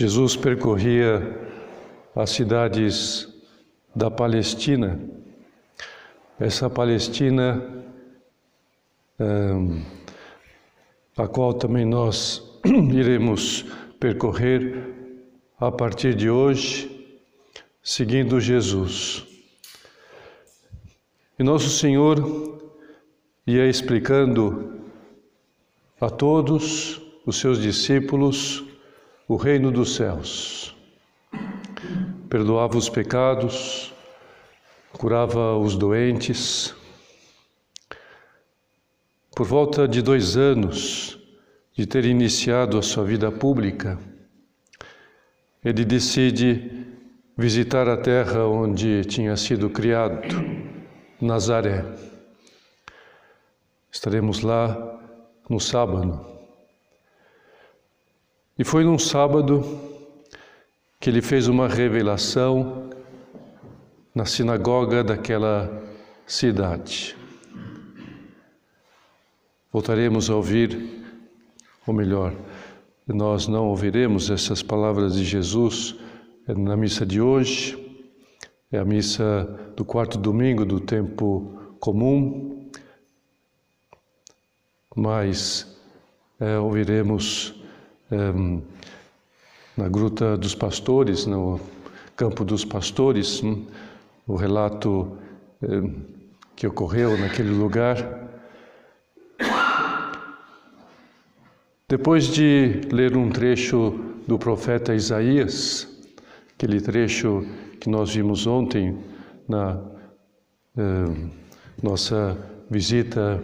Jesus percorria as cidades da Palestina, essa Palestina a qual também nós iremos percorrer a partir de hoje, seguindo Jesus. E nosso Senhor ia explicando a todos os seus discípulos o reino dos céus. Perdoava os pecados, curava os doentes. Por volta de dois anos de ter iniciado a sua vida pública, ele decide visitar a terra onde tinha sido criado, Nazaré. Estaremos lá no sábado. E foi num sábado que ele fez uma revelação na sinagoga daquela cidade. Voltaremos a ouvir, ou melhor, nós não ouviremos essas palavras de Jesus na missa de hoje, é a missa do quarto domingo do tempo comum, mas é, ouviremos na Gruta dos Pastores, no Campo dos Pastores, hum, o relato é, que ocorreu naquele lugar. Depois de ler um trecho do profeta Isaías, aquele trecho que nós vimos ontem na eh, nossa visita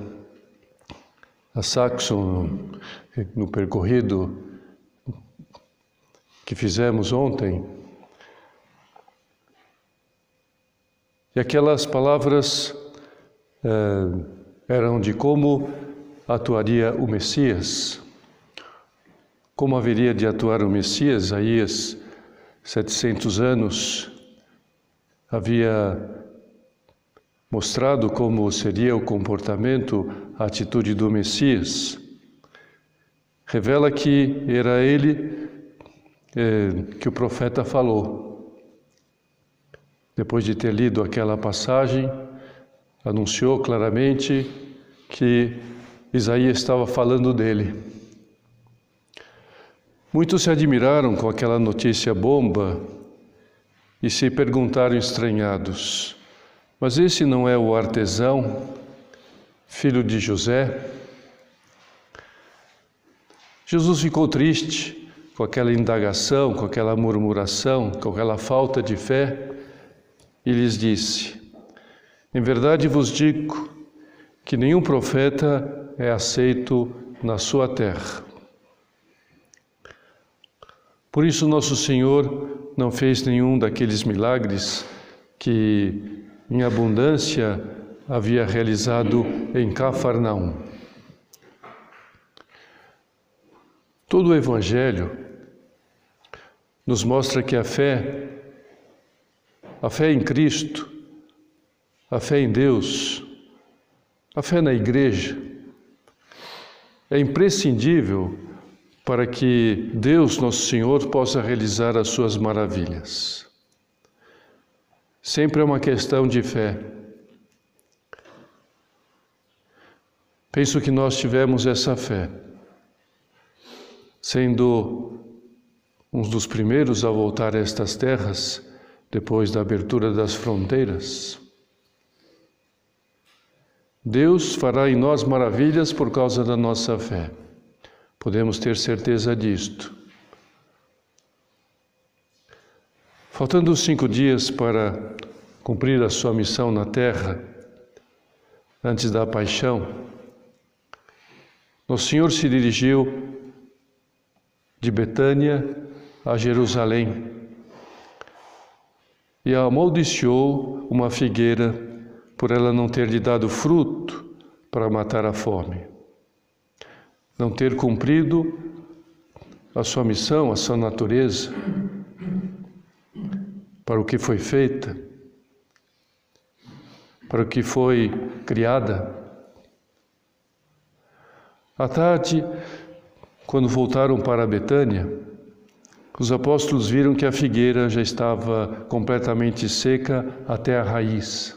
a Saxon, no percorrido que fizemos ontem. E aquelas palavras eh, eram de como atuaria o Messias, como haveria de atuar o Messias, Isaías, 700 anos, havia mostrado como seria o comportamento, a atitude do Messias. Revela que era ele que o profeta falou. Depois de ter lido aquela passagem, anunciou claramente que Isaías estava falando dele. Muitos se admiraram com aquela notícia bomba e se perguntaram estranhados: Mas esse não é o artesão, filho de José? Jesus ficou triste com aquela indagação, com aquela murmuração, com aquela falta de fé e lhes disse: Em verdade vos digo que nenhum profeta é aceito na sua terra. Por isso, nosso Senhor não fez nenhum daqueles milagres que, em abundância, havia realizado em Cafarnaum. Todo o Evangelho nos mostra que a fé, a fé em Cristo, a fé em Deus, a fé na Igreja, é imprescindível para que Deus, nosso Senhor, possa realizar as suas maravilhas. Sempre é uma questão de fé. Penso que nós tivemos essa fé, sendo uns dos primeiros a voltar a estas terras depois da abertura das fronteiras. Deus fará em nós maravilhas por causa da nossa fé. Podemos ter certeza disto. Faltando cinco dias para cumprir a sua missão na terra, antes da paixão, o Senhor se dirigiu de Betânia a Jerusalém e amaldiçoou uma figueira por ela não ter lhe dado fruto para matar a fome não ter cumprido a sua missão, a sua natureza, para o que foi feita, para o que foi criada. À tarde, quando voltaram para Betânia, os apóstolos viram que a figueira já estava completamente seca até a raiz.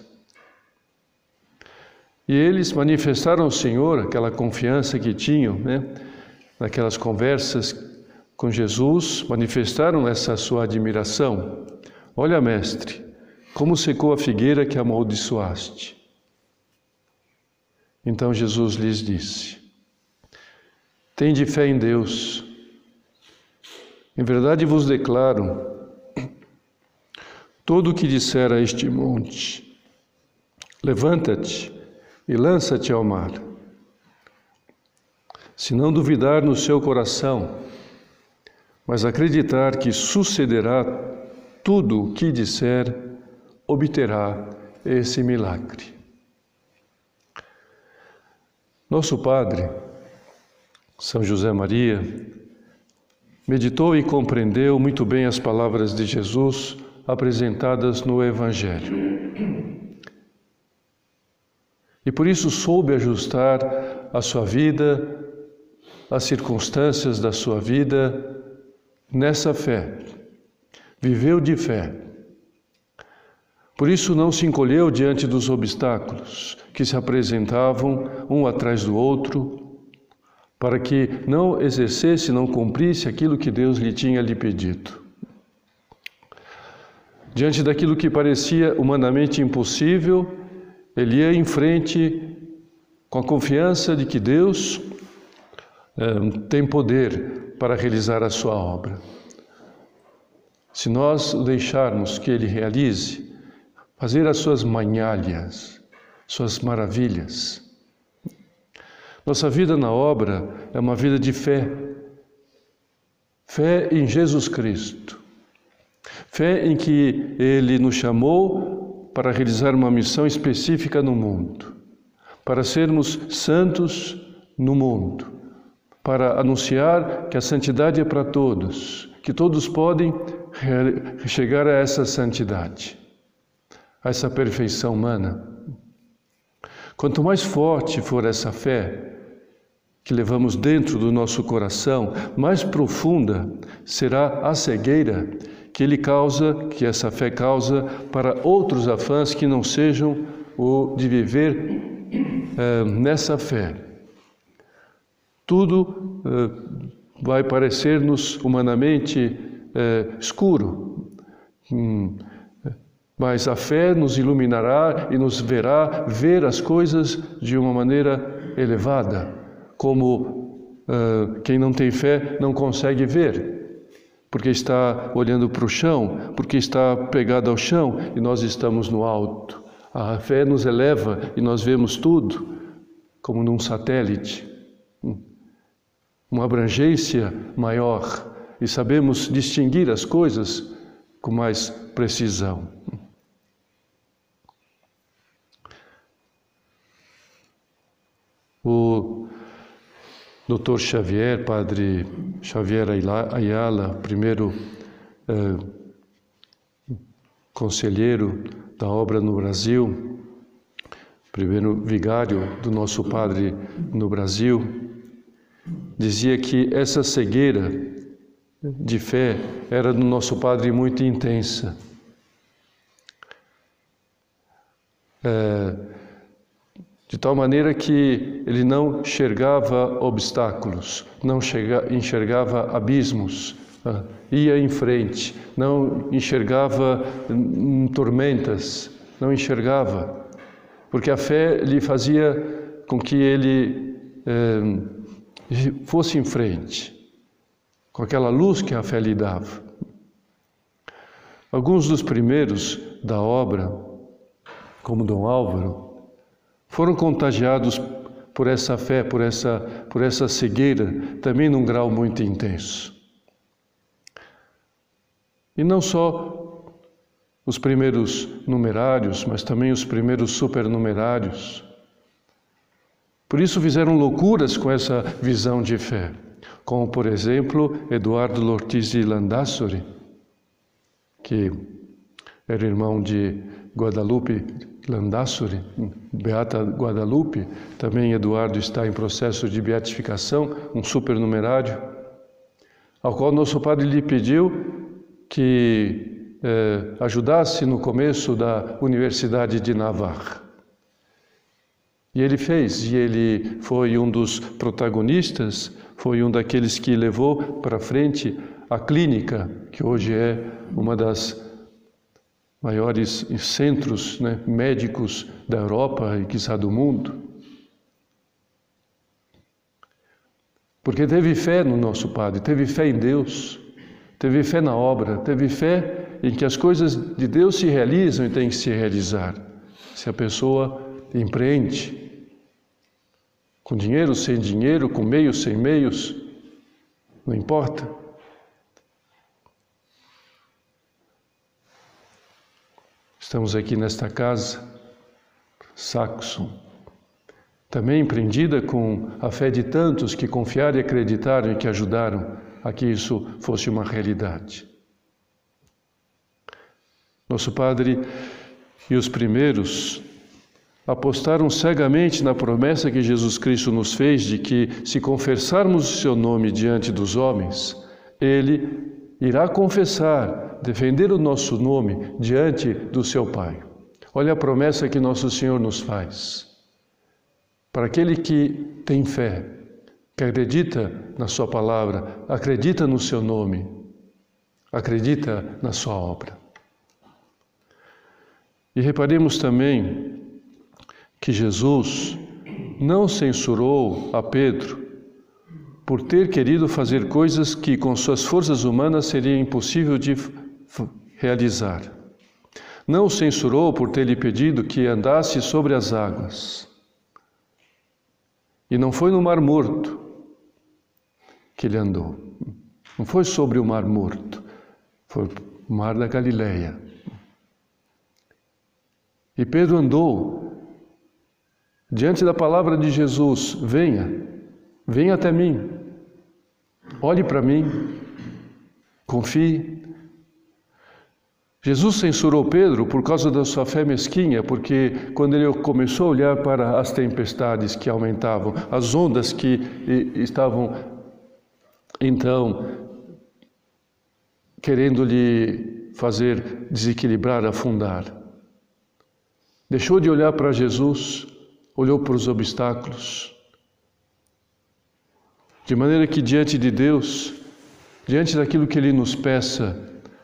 E eles manifestaram ao Senhor aquela confiança que tinham, né? Naquelas conversas com Jesus, manifestaram essa sua admiração. Olha, mestre, como secou a figueira que amaldiçoaste. Então Jesus lhes disse: Tende fé em Deus. Em verdade vos declaro: todo o que disser a este monte, levanta-te e lança-te ao mar. Se não duvidar no seu coração, mas acreditar que sucederá tudo o que disser, obterá esse milagre. Nosso Padre, São José Maria, meditou e compreendeu muito bem as palavras de Jesus apresentadas no Evangelho. E por isso soube ajustar a sua vida, as circunstâncias da sua vida nessa fé. Viveu de fé. Por isso não se encolheu diante dos obstáculos que se apresentavam um atrás do outro para que não exercesse, não cumprisse aquilo que Deus lhe tinha lhe pedido. Diante daquilo que parecia humanamente impossível, ele ia em frente com a confiança de que Deus é, tem poder para realizar a sua obra. Se nós deixarmos que Ele realize, fazer as suas manhalhas, suas maravilhas, nossa vida na obra é uma vida de fé. Fé em Jesus Cristo. Fé em que Ele nos chamou para realizar uma missão específica no mundo, para sermos santos no mundo, para anunciar que a santidade é para todos, que todos podem chegar a essa santidade, a essa perfeição humana. Quanto mais forte for essa fé, que levamos dentro do nosso coração, mais profunda será a cegueira que ele causa, que essa fé causa para outros afãs que não sejam o de viver eh, nessa fé. Tudo eh, vai parecer-nos humanamente eh, escuro, hum, mas a fé nos iluminará e nos verá ver as coisas de uma maneira elevada como uh, quem não tem fé não consegue ver, porque está olhando para o chão, porque está pegado ao chão e nós estamos no alto. A fé nos eleva e nós vemos tudo como num satélite, uma abrangência maior e sabemos distinguir as coisas com mais precisão. O Doutor Xavier, Padre Xavier Ayala, primeiro eh, conselheiro da obra no Brasil, primeiro vigário do nosso Padre no Brasil, dizia que essa cegueira de fé era do nosso Padre muito intensa. É, de tal maneira que ele não enxergava obstáculos, não enxergava abismos, ah, ia em frente, não enxergava hum, tormentas, não enxergava, porque a fé lhe fazia com que ele eh, fosse em frente, com aquela luz que a fé lhe dava. Alguns dos primeiros da obra, como Dom Álvaro, foram contagiados por essa fé, por essa, por essa cegueira, também num grau muito intenso. E não só os primeiros numerários, mas também os primeiros supernumerários. Por isso fizeram loucuras com essa visão de fé, como por exemplo Eduardo Ortiz de Landassori, que era irmão de Guadalupe Landassori, Beata Guadalupe, também Eduardo está em processo de beatificação, um supernumerário. ao qual nosso padre lhe pediu que eh, ajudasse no começo da Universidade de Navarra. E ele fez, e ele foi um dos protagonistas, foi um daqueles que levou para frente a clínica, que hoje é uma das maiores centros né, médicos da Europa e quizá do mundo. Porque teve fé no nosso Padre, teve fé em Deus, teve fé na obra, teve fé em que as coisas de Deus se realizam e têm que se realizar. Se a pessoa empreende, com dinheiro, sem dinheiro, com meios, sem meios, não importa. Estamos aqui nesta casa, Saxon, também empreendida com a fé de tantos que confiaram e acreditaram e que ajudaram a que isso fosse uma realidade. Nosso Padre e os primeiros apostaram cegamente na promessa que Jesus Cristo nos fez de que, se confessarmos o seu nome diante dos homens, ele irá confessar, defender o nosso nome diante do seu Pai. Olha a promessa que nosso Senhor nos faz. Para aquele que tem fé, que acredita na Sua palavra, acredita no seu nome, acredita na Sua obra. E reparemos também que Jesus não censurou a Pedro por ter querido fazer coisas que com suas forças humanas seria impossível de realizar. Não o censurou por ter lhe pedido que andasse sobre as águas. E não foi no Mar Morto que ele andou. Não foi sobre o Mar Morto, foi o Mar da Galileia. E Pedro andou diante da palavra de Jesus: venha, venha até mim, olhe para mim, confie. Jesus censurou Pedro por causa da sua fé mesquinha, porque quando ele começou a olhar para as tempestades que aumentavam, as ondas que estavam então querendo lhe fazer desequilibrar, afundar, deixou de olhar para Jesus, olhou para os obstáculos, de maneira que diante de Deus, diante daquilo que Ele nos peça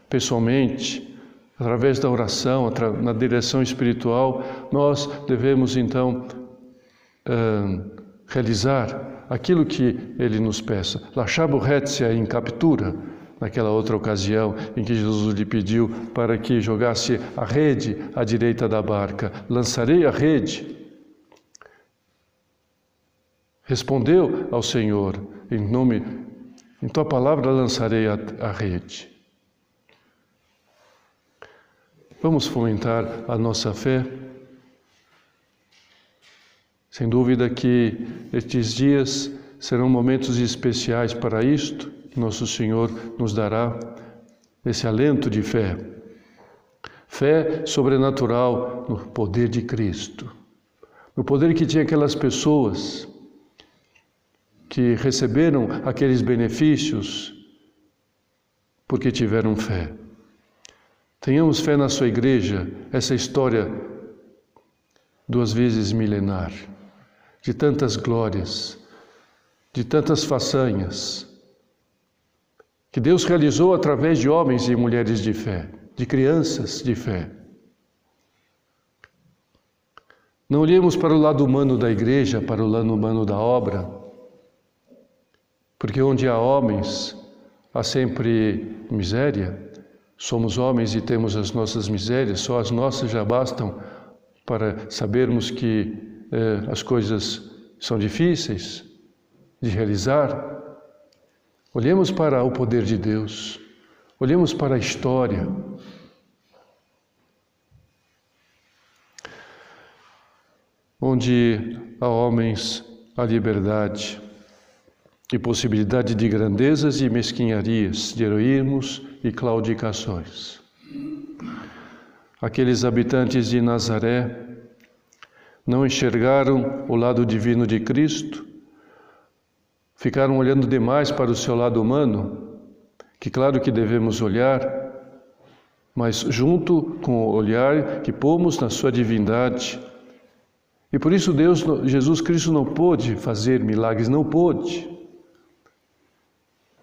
pessoalmente, através da oração, na direção espiritual, nós devemos então realizar aquilo que ele nos peça. Lachaburretia em captura, naquela outra ocasião em que Jesus lhe pediu para que jogasse a rede à direita da barca. Lançarei a rede. Respondeu ao Senhor, em nome, em tua palavra lançarei a, a rede. Vamos fomentar a nossa fé. Sem dúvida que estes dias serão momentos especiais para isto, nosso Senhor nos dará esse alento de fé. Fé sobrenatural no poder de Cristo, no poder que tinha aquelas pessoas que receberam aqueles benefícios porque tiveram fé. Tenhamos fé na sua igreja, essa história duas vezes milenar, de tantas glórias, de tantas façanhas, que Deus realizou através de homens e mulheres de fé, de crianças de fé. Não olhemos para o lado humano da igreja, para o lado humano da obra, porque onde há homens, há sempre miséria, Somos homens e temos as nossas misérias, só as nossas já bastam para sabermos que eh, as coisas são difíceis de realizar. Olhemos para o poder de Deus, olhemos para a história. Onde há homens a liberdade e possibilidade de grandezas e mesquinharias, de heroísmos e claudicações. Aqueles habitantes de Nazaré não enxergaram o lado divino de Cristo, ficaram olhando demais para o seu lado humano que claro que devemos olhar, mas junto com o olhar que pomos na sua divindade. E por isso Deus, Jesus Cristo não pôde fazer milagres, não pôde.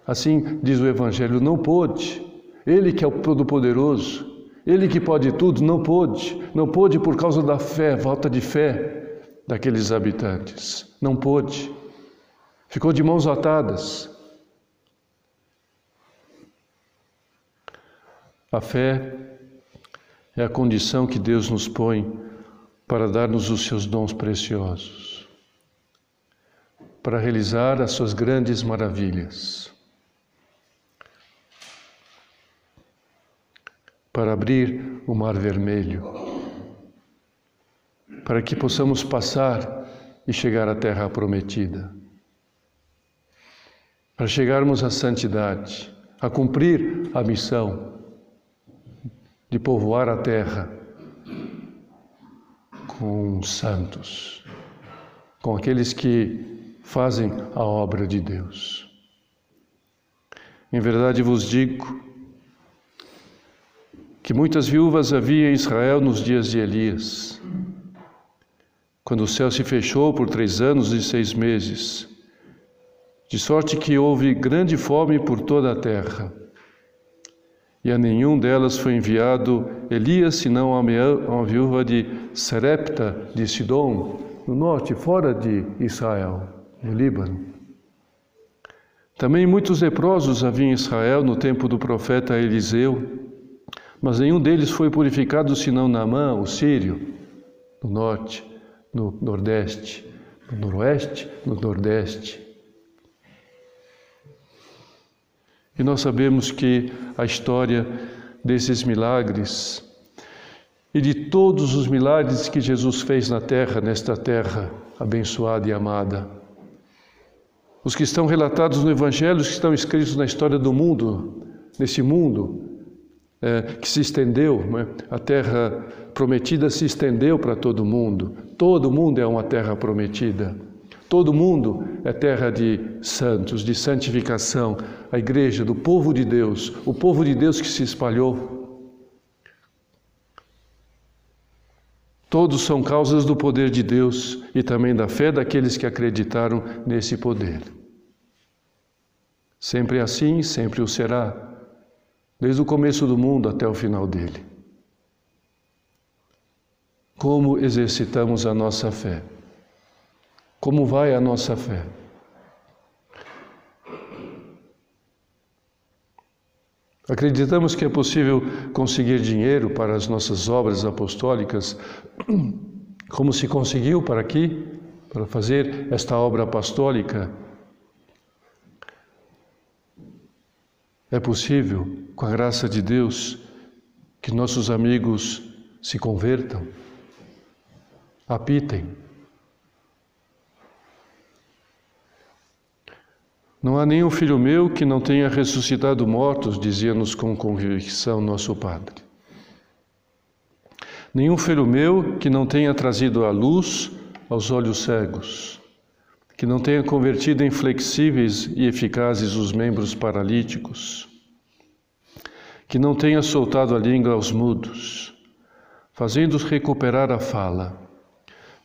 Assim diz o Evangelho, não pôde. Ele que é o Todo-Poderoso, ele que pode tudo, não pôde. Não pôde por causa da fé, falta de fé daqueles habitantes. Não pôde. Ficou de mãos atadas. A fé é a condição que Deus nos põe para dar-nos os seus dons preciosos, para realizar as suas grandes maravilhas, para abrir o mar vermelho, para que possamos passar e chegar à terra prometida, para chegarmos à santidade, a cumprir a missão de povoar a terra com santos, com aqueles que fazem a obra de Deus. Em verdade vos digo que muitas viúvas havia em Israel nos dias de Elias, quando o céu se fechou por três anos e seis meses, de sorte que houve grande fome por toda a terra e a nenhum delas foi enviado Elias, senão a uma viúva de Serepta, de Sidom, no norte, fora de Israel, no Líbano. Também muitos leprosos havia em Israel no tempo do profeta Eliseu, mas nenhum deles foi purificado senão Naamã, o sírio, no norte, no nordeste, no noroeste, no nordeste. E nós sabemos que a história desses milagres e de todos os milagres que Jesus fez na terra, nesta terra abençoada e amada, os que estão relatados no Evangelho, os que estão escritos na história do mundo, nesse mundo é, que se estendeu, né? a terra prometida se estendeu para todo mundo. Todo mundo é uma terra prometida. Todo mundo é terra de santos, de santificação, a igreja do povo de Deus, o povo de Deus que se espalhou. Todos são causas do poder de Deus e também da fé daqueles que acreditaram nesse poder. Sempre assim, sempre o será, desde o começo do mundo até o final dele. Como exercitamos a nossa fé? Como vai a nossa fé? Acreditamos que é possível conseguir dinheiro para as nossas obras apostólicas, como se conseguiu para aqui, para fazer esta obra apostólica. É possível, com a graça de Deus, que nossos amigos se convertam, apitem, Não há nenhum filho meu que não tenha ressuscitado mortos, dizia-nos com convicção nosso Padre. Nenhum filho meu que não tenha trazido a luz aos olhos cegos, que não tenha convertido em flexíveis e eficazes os membros paralíticos, que não tenha soltado a língua aos mudos, fazendo-os recuperar a fala.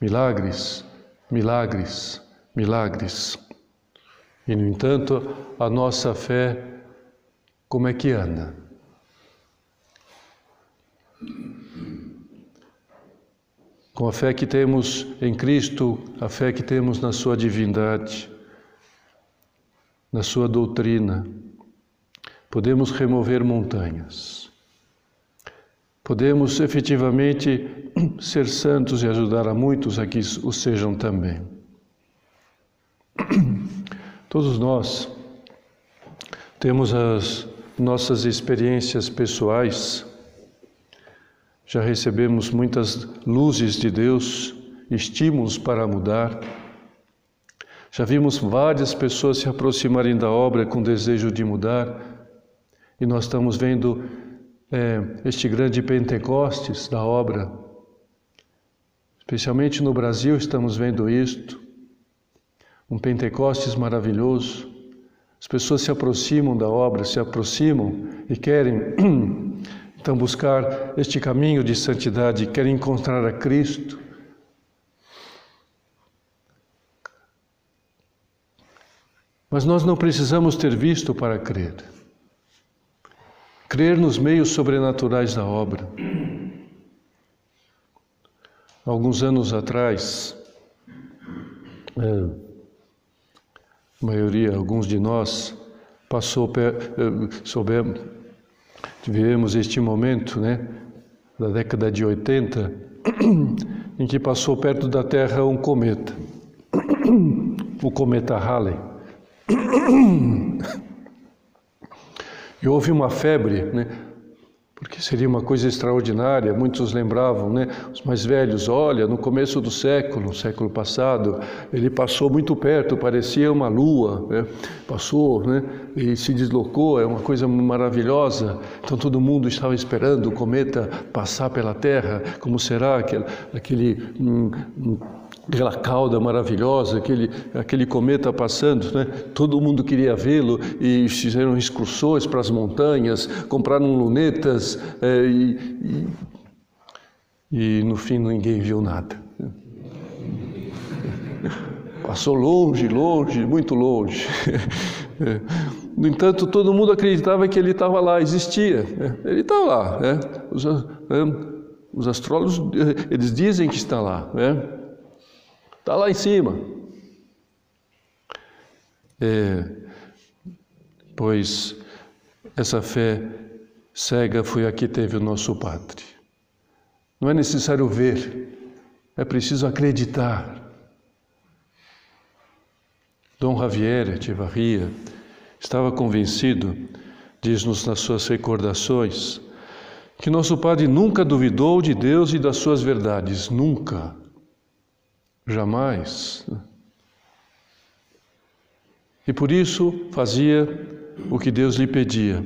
Milagres, milagres, milagres. E, no entanto, a nossa fé, como é que anda? Com a fé que temos em Cristo, a fé que temos na Sua divindade, na Sua doutrina, podemos remover montanhas. Podemos efetivamente ser santos e ajudar a muitos a que o sejam também. Todos nós temos as nossas experiências pessoais, já recebemos muitas luzes de Deus, estímulos para mudar. Já vimos várias pessoas se aproximarem da obra com desejo de mudar, e nós estamos vendo é, este grande Pentecostes da obra. Especialmente no Brasil estamos vendo isto um Pentecostes maravilhoso, As pessoas se aproximam da obra, se aproximam e querem então buscar este caminho de santidade, querem encontrar a Cristo. Mas nós não precisamos ter visto para crer. Crer nos meios sobrenaturais da obra. Alguns anos atrás, é, a maioria, alguns de nós, passou, eh, soubemos, tivemos este momento, né, da década de 80, em que passou perto da Terra um cometa, o cometa Halley. E houve uma febre, né? Porque seria uma coisa extraordinária. Muitos lembravam, né? Os mais velhos, olha, no começo do século, no século passado, ele passou muito perto, parecia uma lua, né? Passou, né? E se deslocou, é uma coisa maravilhosa. Então todo mundo estava esperando o cometa passar pela Terra. Como será aquele, aquele hum, hum, aquela cauda maravilhosa, aquele, aquele cometa passando, né? todo mundo queria vê-lo e fizeram excursões para as montanhas, compraram lunetas é, e, e, e no fim ninguém viu nada. Passou longe, longe, muito longe. No entanto, todo mundo acreditava que ele estava lá, existia. Né? Ele estava lá. Né? Os, os astrólogos, eles dizem que está lá. Né? Está lá em cima. É, pois essa fé cega foi a que teve o nosso Padre. Não é necessário ver, é preciso acreditar. Dom Javier Echevarria estava convencido, diz-nos nas suas recordações, que nosso Padre nunca duvidou de Deus e das suas verdades, nunca. Jamais. E por isso fazia o que Deus lhe pedia.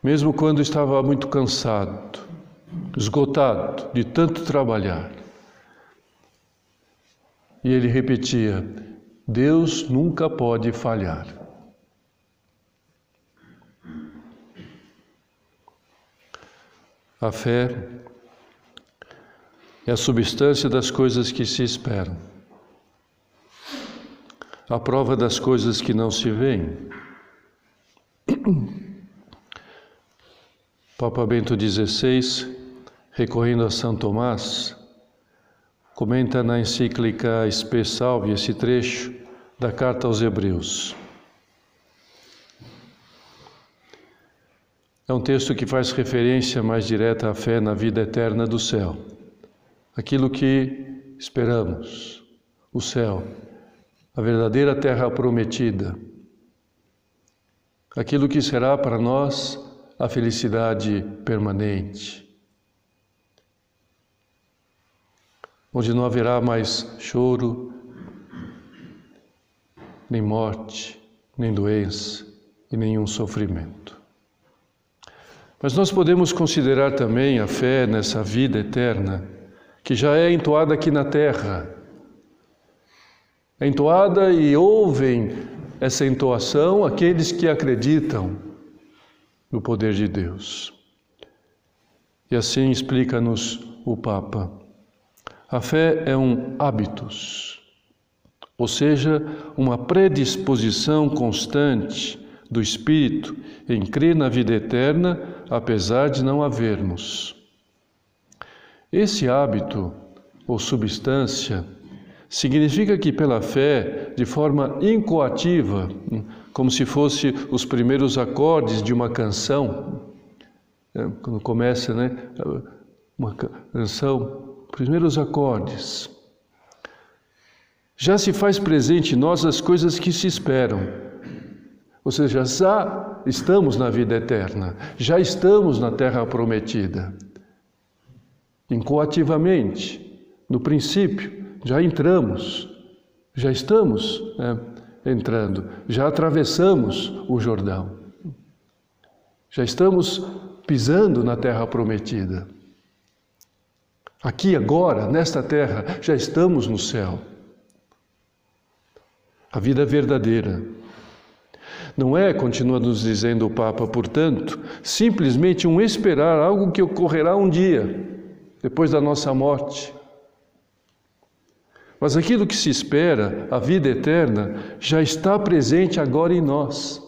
Mesmo quando estava muito cansado, esgotado de tanto trabalhar. E ele repetia: Deus nunca pode falhar. A fé é a substância das coisas que se esperam, a prova das coisas que não se veem. Papa Bento XVI, recorrendo a São Tomás, comenta na encíclica Spe Salve esse trecho da carta aos Hebreus. É um texto que faz referência mais direta à fé na vida eterna do céu aquilo que esperamos, o céu, a verdadeira terra prometida, aquilo que será para nós a felicidade permanente, onde não haverá mais choro, nem morte, nem doença e nenhum sofrimento. Mas nós podemos considerar também a fé nessa vida eterna que já é entoada aqui na terra. É entoada e ouvem essa entoação aqueles que acreditam no poder de Deus. E assim explica-nos o Papa. A fé é um hábitos, ou seja, uma predisposição constante do espírito em crer na vida eterna, apesar de não havermos. Esse hábito ou substância significa que pela fé, de forma incoativa, como se fosse os primeiros acordes de uma canção, né, quando começa, né, uma canção, primeiros acordes, já se faz presente em nós as coisas que se esperam. Ou seja, já estamos na vida eterna, já estamos na terra prometida incoativamente. No princípio, já entramos, já estamos né, entrando, já atravessamos o Jordão, já estamos pisando na terra prometida. Aqui, agora, nesta terra, já estamos no céu. A vida verdadeira, Não é, continua nos dizendo o Papa, portanto, simplesmente um esperar algo que ocorrerá um dia, depois da nossa morte. Mas aquilo que se espera, a vida eterna, já está presente agora em nós.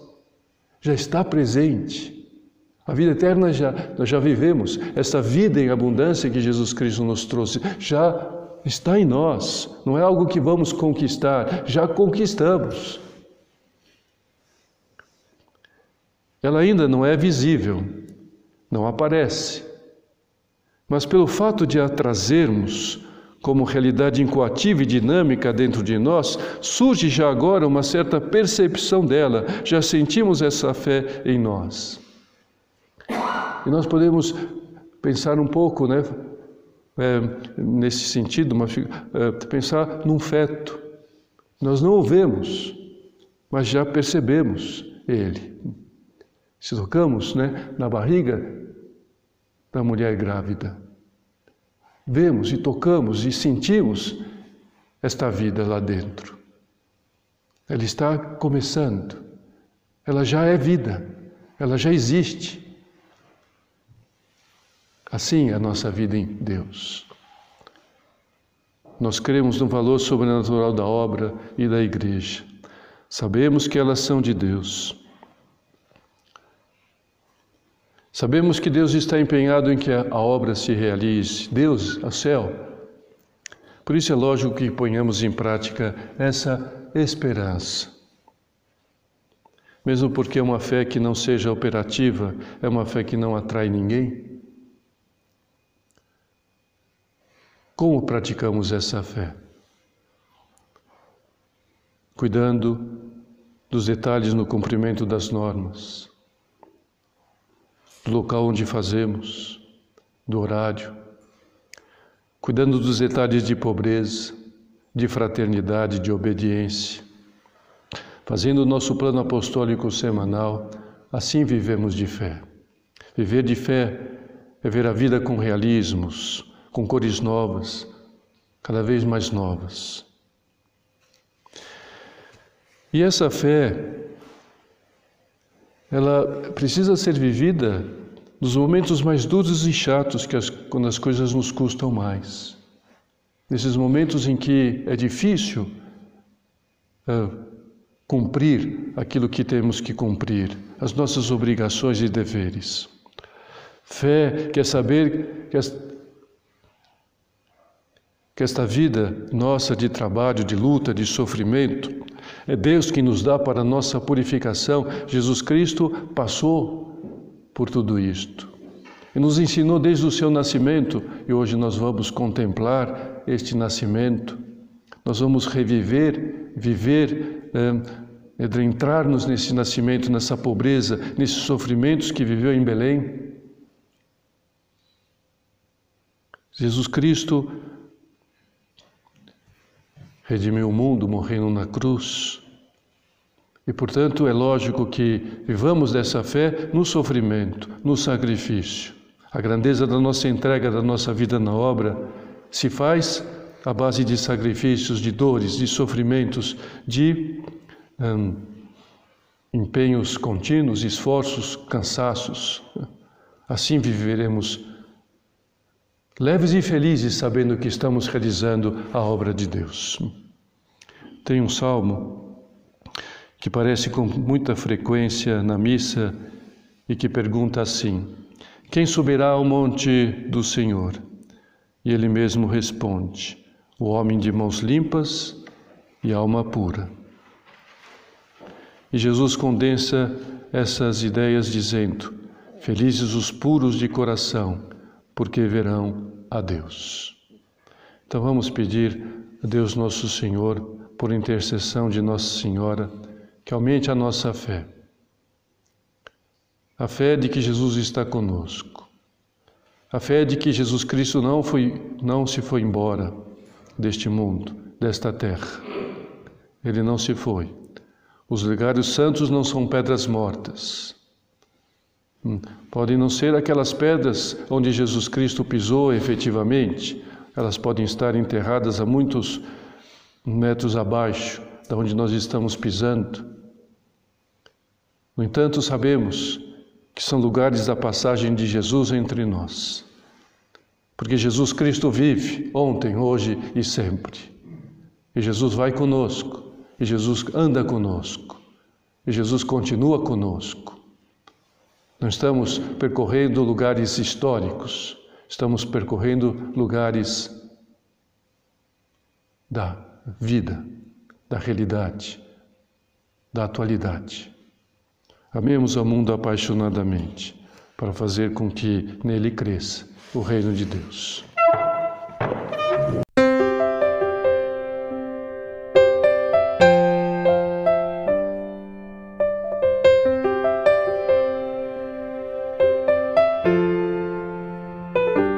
Já está presente. A vida eterna já nós já vivemos. Essa vida em abundância que Jesus Cristo nos trouxe já está em nós. Não é algo que vamos conquistar, já conquistamos. Ela ainda não é visível, não aparece. Mas pelo fato de a trazermos como realidade incoativa e dinâmica dentro de nós, surge já agora uma certa percepção dela, já sentimos essa fé em nós. E nós podemos pensar um pouco, né, é, nesse sentido, é, pensar num feto. Nós não o vemos, mas já percebemos ele. Se tocamos né, na barriga da mulher grávida, vemos e tocamos e sentimos esta vida lá dentro. Ela está começando, ela já é vida, ela já existe. Assim é a nossa vida em Deus. Nós cremos no valor sobrenatural da obra e da igreja. Sabemos que elas são de Deus. Sabemos que Deus está empenhado em que a obra se realize. Deus, o céu. Por isso é lógico que ponhamos em prática essa esperança. Mesmo porque é uma fé que não seja operativa, é uma fé que não atrai ninguém. Como praticamos essa fé? Cuidando dos detalhes no cumprimento das normas do local onde fazemos, do horário, cuidando dos detalhes de pobreza, de fraternidade, de obediência. Fazendo o nosso plano apostólico semanal, assim vivemos de fé. Viver de fé é ver a vida com realismos, com cores novas, cada vez mais novas. E essa fé ela precisa ser vivida nos momentos mais duros e chatos, que as, quando as coisas nos custam mais. Nesses momentos em que é difícil uh, cumprir aquilo que temos que cumprir, as nossas obrigações e deveres. Fé quer saber que que esta vida nossa de trabalho, de luta, de sofrimento, é Deus que nos dá para nossa purificação. Jesus Cristo passou por tudo isto e nos ensinou desde o seu nascimento, e hoje nós vamos contemplar este nascimento. Nós vamos reviver, viver, é, entrar-nos nesse nascimento, nessa pobreza, nesses sofrimentos que viveu em Belém. Jesus Cristo redimiu o mundo morrendo na cruz. E, portanto, é lógico que vivamos dessa fé no sofrimento, no sacrifício. A grandeza da nossa entrega, da nossa vida na obra, se faz à base de sacrifícios, de dores, de sofrimentos, de hum, empenhos contínuos, esforços, cansaços. Assim viveremos leves e felizes, sabendo que estamos realizando a obra de Deus. Tem um salmo que aparece com muita frequência na missa e que pergunta assim: Quem subirá ao monte do Senhor? E ele mesmo responde: O homem de mãos limpas e alma pura. E Jesus condensa essas ideias dizendo: Felizes os puros de coração, porque verão a Deus. Então vamos pedir a Deus nosso Senhor por intercessão de Nossa Senhora, que aumente a nossa fé. A fé de que Jesus está conosco. A fé de que Jesus Cristo não foi não se foi embora deste mundo, desta terra. Ele não se foi. Os legários santos não são pedras mortas. Hum, podem não ser aquelas pedras onde Jesus Cristo pisou efetivamente, elas podem estar enterradas há muitos metros abaixo da onde nós estamos pisando. No entanto, sabemos que são lugares da passagem de Jesus entre nós. Porque Jesus Cristo vive ontem, hoje e sempre. E Jesus vai conosco, e Jesus anda conosco, e Jesus continua conosco. Não estamos percorrendo lugares históricos, estamos percorrendo lugares da vida, da realidade, da atualidade. Amemos o mundo apaixonadamente, para fazer com que nele cresça o reino de Deus.